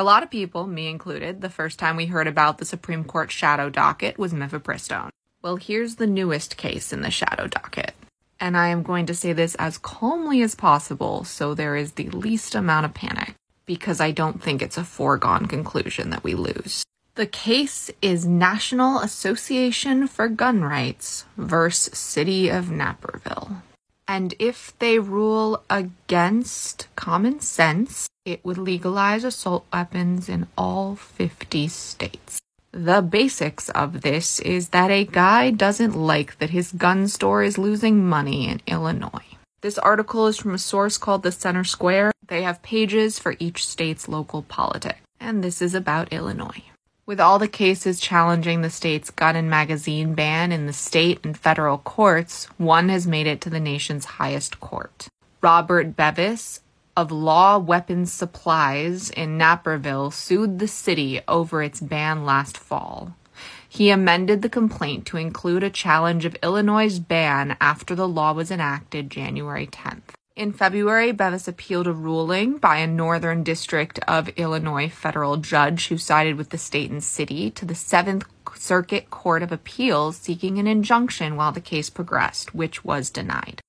For a lot of people, me included, the first time we heard about the Supreme Court shadow docket was mifepristone. Well, here's the newest case in the shadow docket. And I am going to say this as calmly as possible so there is the least amount of panic, because I don't think it's a foregone conclusion that we lose. The case is National Association for Gun Rights versus City of Naperville. And if they rule against common sense, it would legalize assault weapons in all 50 states. The basics of this is that a guy doesn't like that his gun store is losing money in Illinois. This article is from a source called the Center Square. They have pages for each state's local politics, and this is about Illinois. With all the cases challenging the state's gun and magazine ban in the state and federal courts, one has made it to the nation's highest court. Robert Bevis, of Law Weapons Supplies in Naperville sued the city over its ban last fall. He amended the complaint to include a challenge of Illinois' ban after the law was enacted January 10th. In February, Bevis appealed a ruling by a Northern District of Illinois federal judge who sided with the state and city to the Seventh Circuit Court of Appeals seeking an injunction while the case progressed, which was denied.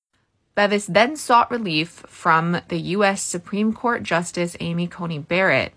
Bevis then sought relief from the U.S. Supreme Court Justice Amy Coney Barrett.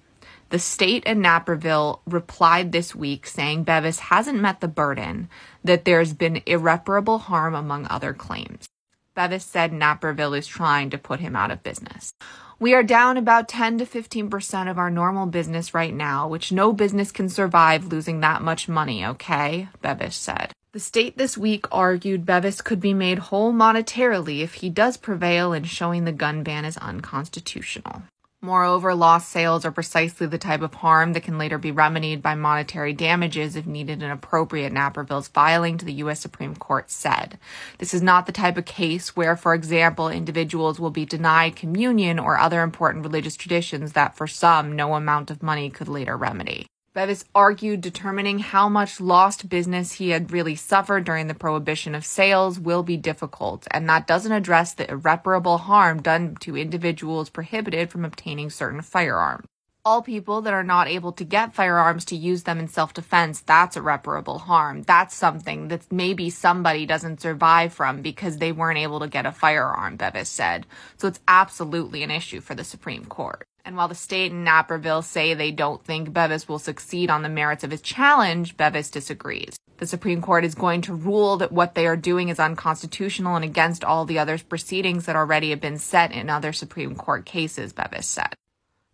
The state and Naperville replied this week saying Bevis hasn't met the burden, that there's been irreparable harm among other claims. Bevis said Naperville is trying to put him out of business. We are down about 10 to 15% of our normal business right now, which no business can survive losing that much money, okay? Bevis said. The state this week argued Bevis could be made whole monetarily if he does prevail in showing the gun ban is unconstitutional. Moreover, lost sales are precisely the type of harm that can later be remedied by monetary damages if needed and appropriate, Naperville's filing to the U.S. Supreme Court said. This is not the type of case where, for example, individuals will be denied communion or other important religious traditions that for some no amount of money could later remedy. Bevis argued determining how much lost business he had really suffered during the prohibition of sales will be difficult, and that doesn't address the irreparable harm done to individuals prohibited from obtaining certain firearms. All people that are not able to get firearms to use them in self defense, that's irreparable harm. That's something that maybe somebody doesn't survive from because they weren't able to get a firearm, Bevis said. So it's absolutely an issue for the Supreme Court. And while the state and Naperville say they don't think Bevis will succeed on the merits of his challenge, Bevis disagrees. The Supreme Court is going to rule that what they are doing is unconstitutional and against all the other proceedings that already have been set in other Supreme Court cases, Bevis said.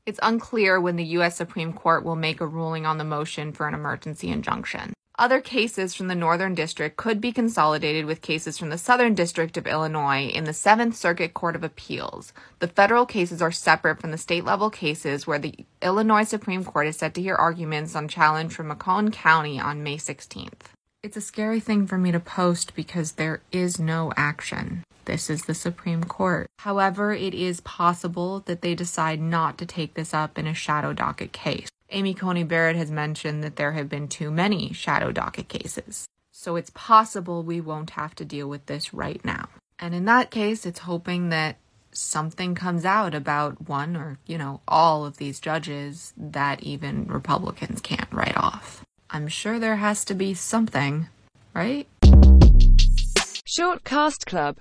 It's unclear when the U.S. Supreme Court will make a ruling on the motion for an emergency injunction. Other cases from the Northern District could be consolidated with cases from the Southern District of Illinois in the Seventh Circuit Court of Appeals. The federal cases are separate from the state level cases where the Illinois Supreme Court is set to hear arguments on challenge from Macon County on May 16th. It's a scary thing for me to post because there is no action. This is the Supreme Court. However, it is possible that they decide not to take this up in a shadow docket case. Amy Coney Barrett has mentioned that there have been too many shadow docket cases. So it's possible we won't have to deal with this right now. And in that case, it's hoping that something comes out about one or, you know, all of these judges that even Republicans can't write off. I'm sure there has to be something, right? Short Cast Club